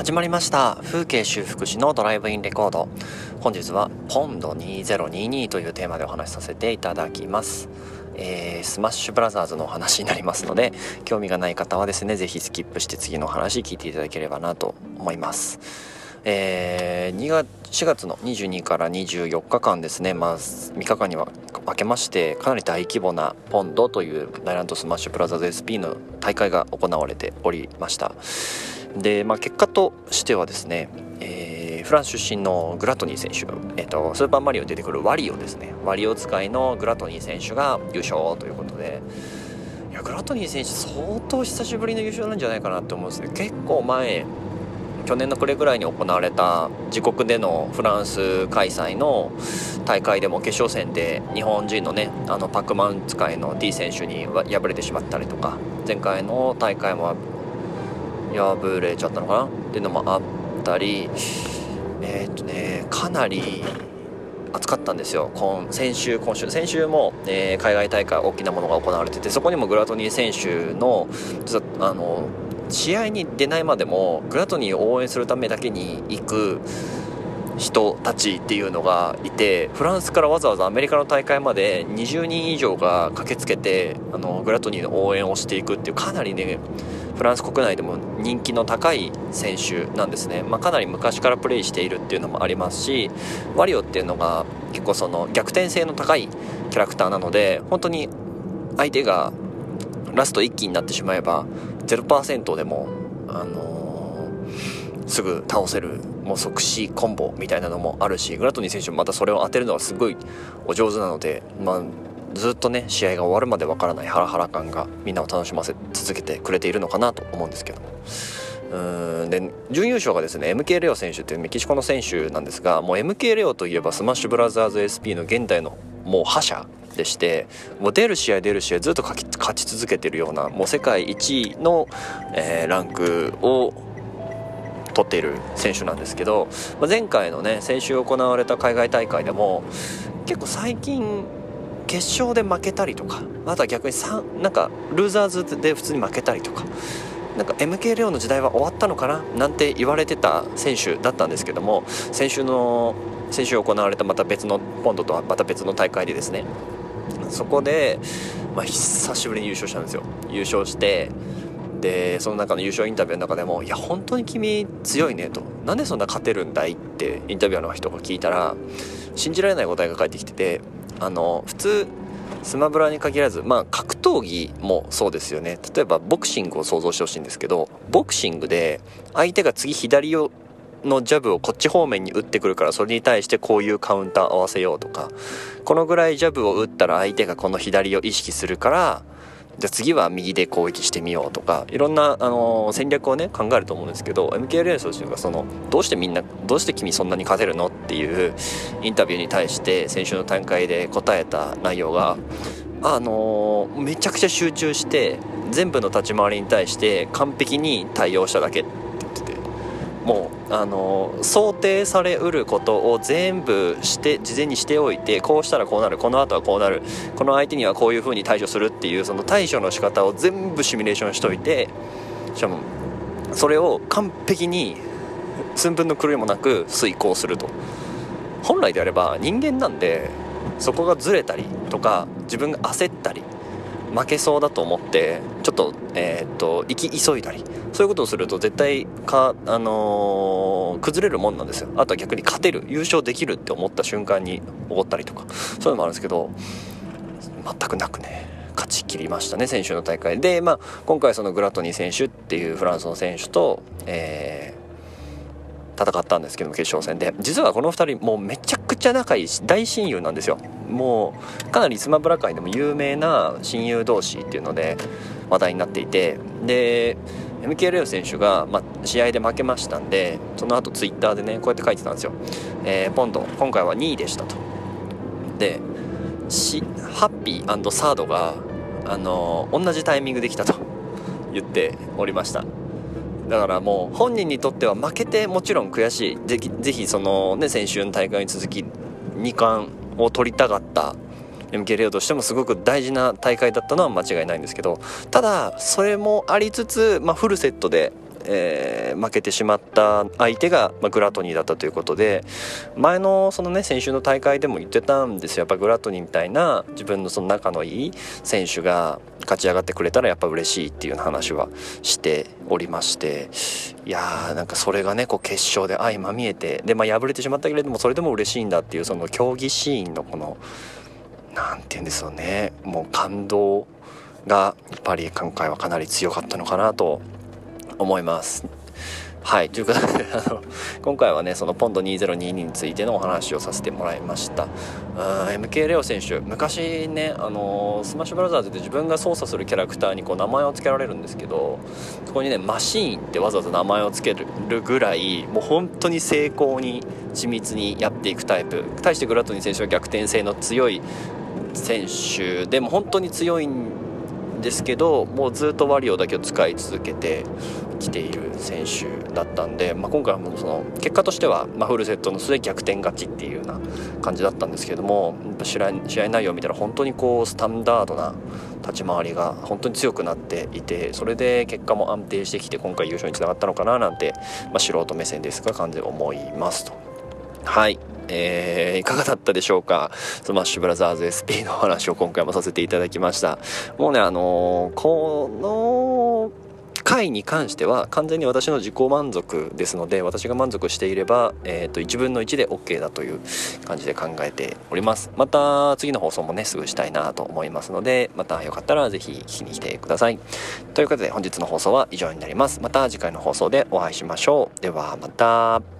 始まりました。風景修復師のドライブインレコード。本日はポンド2022というテーマでお話しさせていただきます。えー、スマッシュブラザーズのお話になりますので興味がない方はですね是非スキップして次の話聞いていただければなと思います。えー、2月4月の22から24日間ですね、まあ、3日間には分けましてかなり大規模なポンドというダイランドスマッシュブラザーズ SP の大会が行われておりました。で、まあ、結果としてはですね、えー、フランス出身のグラトニー選手、えーと、スーパーマリオに出てくるワリオですね。ワリオ使いのグラトニー選手が優勝ということで。いやグラトニー選手相当久しぶりの優勝なんじゃないかなって思うんですね結構前去年の暮れぐらいに行われた自国でのフランス開催の大会でも決勝戦で日本人のねあのパックマン使いの D 選手に敗れてしまったりとか前回の大会も破れちゃったのかな？っていうのもあったりえー、っとねかなり暑かったんですよ。今先週今週先週も、えー、海外大会大きなものが行われててそこにもグラトニー選手のあの試合に出ないまでもグラトニーを応援するためだけに行く人たちっていうのがいてフランスからわざわざアメリカの大会まで20人以上が駆けつけてあのグラトニーの応援をしていくっていうかなりねフランス国内でも人気の高い選手なんですね、まあ、かなり昔からプレーしているっていうのもありますしワリオっていうのが結構その逆転性の高いキャラクターなので本当に相手がラスト1期になってしまえば0%でも、あの、すぐ倒せるもう即死コンボみたいなのもあるしグラトニー選手またそれを当てるのはすごいお上手なので、まあ、ずっとね試合が終わるまでわからないハラハラ感がみんなを楽しませ続けてくれているのかなと思うんですけども。うんで準優勝がですね MK レオ選手というメキシコの選手なんですがもう MK レオといえばスマッシュブラザーズ SP の現代のもう覇者でしてもう出る試合出る試合ずっと勝ち続けてるようなもう世界1位の、えー、ランクを取っている選手なんですけど、まあ、前回のね先週行われた海外大会でも結構最近決勝で負けたりとかあとは逆になんかルーザーズで普通に負けたりとかなんか MK レオの時代は終わったのかななんて言われてた選手だったんですけども先週の先週行われたまた別のポンドとはまた別の大会でですねそこで、まあ、久しぶりに優勝したんですよ。優勝してでその中の優勝インタビューの中でも「いや本当に君強いね」と「なんでそんな勝てるんだい?」ってインタビューの人が聞いたら信じられない答えが返ってきててあの普通スマブラに限らずまあ格闘技もそうですよね例えばボクシングを想像してほしいんですけどボクシングで相手が次左をのジャブをこっち方面に打ってくるからそれに対してこういうカウンター合わせようとかこのぐらいジャブを打ったら相手がこの左を意識するからじゃあ次は右で攻撃してみようとかいろんな、あの、戦略をね考えると思うんですけど MKLS というかそのどうしてみんなどうして君そんなに勝てるのっていうインタビューに対して先週の大会で答えた内容があの、めちゃくちゃ集中して全部の立ち回りに対して完璧に対応しただけ。もうあの想定されうることを全部して事前にしておいてこうしたらこうなるこの後はこうなるこの相手にはこういう風に対処するっていうその対処の仕方を全部シミュレーションしといてしかもそれを完璧に寸分の狂いもなく遂行すると。本来であれば人間なんでそこがずれたりとか自分が焦ったり負けそうだと思ってちょっと,、えー、っと行き急いだりそういうことをすると絶対か、あのー、崩れるもんなんですよ。あとは逆に勝てる優勝できるって思った瞬間に起こったりとかそういうのもあるんですけど全くなくね。勝ち切りましたね先週の大会。で、まあ、今回そのグラトニー選手っていうフランスの選手と、えー、戦ったんですけども決勝戦で。実はこの2人もうめちゃちゃ仲いい大親友なんですよ。もうかなりスマブラ界でも有名な親友同士っていうので話題になっていて。で MK レオ選手が、まあ、試合で負けましたんでその後ツイッターでねこうやって書いてたんですよ、えー、ポンド今回は2位でしたと。でしハッピーサードが、あの、同じタイミングできたと言っておりました。だからもう本人にとっては負けてもちろん悔しいぜひぜひそのね先週の大会に続き2冠を取りたかった MK レオとしてもすごく大事な大会だったのは間違いないんですけどただそれもありつつ、まあ、フルセットでえー、負けてしまった相手が、まあ、グラトニーだったということで前のそのね先週の大会でも言ってたんですよ。やっぱグラトニーみたいな自分のその仲のいい選手が勝ち上がってくれたらやっぱ嬉しいっていう話はしておりまして。いやーなんかそれがねこう決勝で相まみえてで、まあ、敗れてしまったけれどもそれでも嬉しいんだっていうその競技シーンのこの何て言うんですよね。もう感動がやっぱり今回はかなり強かったのかなと思います。はい。ということであの今回はねそのポンド2022についてのお話をさせてもらいました。MK レオ選手昔ねあのスマッシュブラザーズで自分が操作するキャラクターにこう名前を付けられるんですけどそこにねマシーンってわざわざ名前を付けるぐらいもう本当に精巧に緻密にやっていくタイプ。対してグラトニー選手は逆転性の強い選手でも本当に強いんですけどもうずっとワリオだけを使い続けてきている選手だったんで、まあ、今回はもうその結果としては、ま、フルセットの末逆転勝ちっていうような感じだったんですけども試合試合内容を見たら本当にこうスタンダードな立ち回りが本当に強くなっていてそれで結果も安定してきて今回優勝につながったのかななんて、まあ、素人目線ですが感じ思いますと。はい。えー、いかがだったでしょうか？スマッシュブラザーズ SP の話を今回もさせていただきました。もうねあのー、この回に関しては完全に私の自己満足ですので私が満足していれば、えー、と1分の1で OK だという感じで考えております。また次の放送もねすぐしたいなと思いますのでまたよかったら是非聞きに来てください。ということで本日の放送は以上になります。また次回の放送でお会いしましょう。ではまた。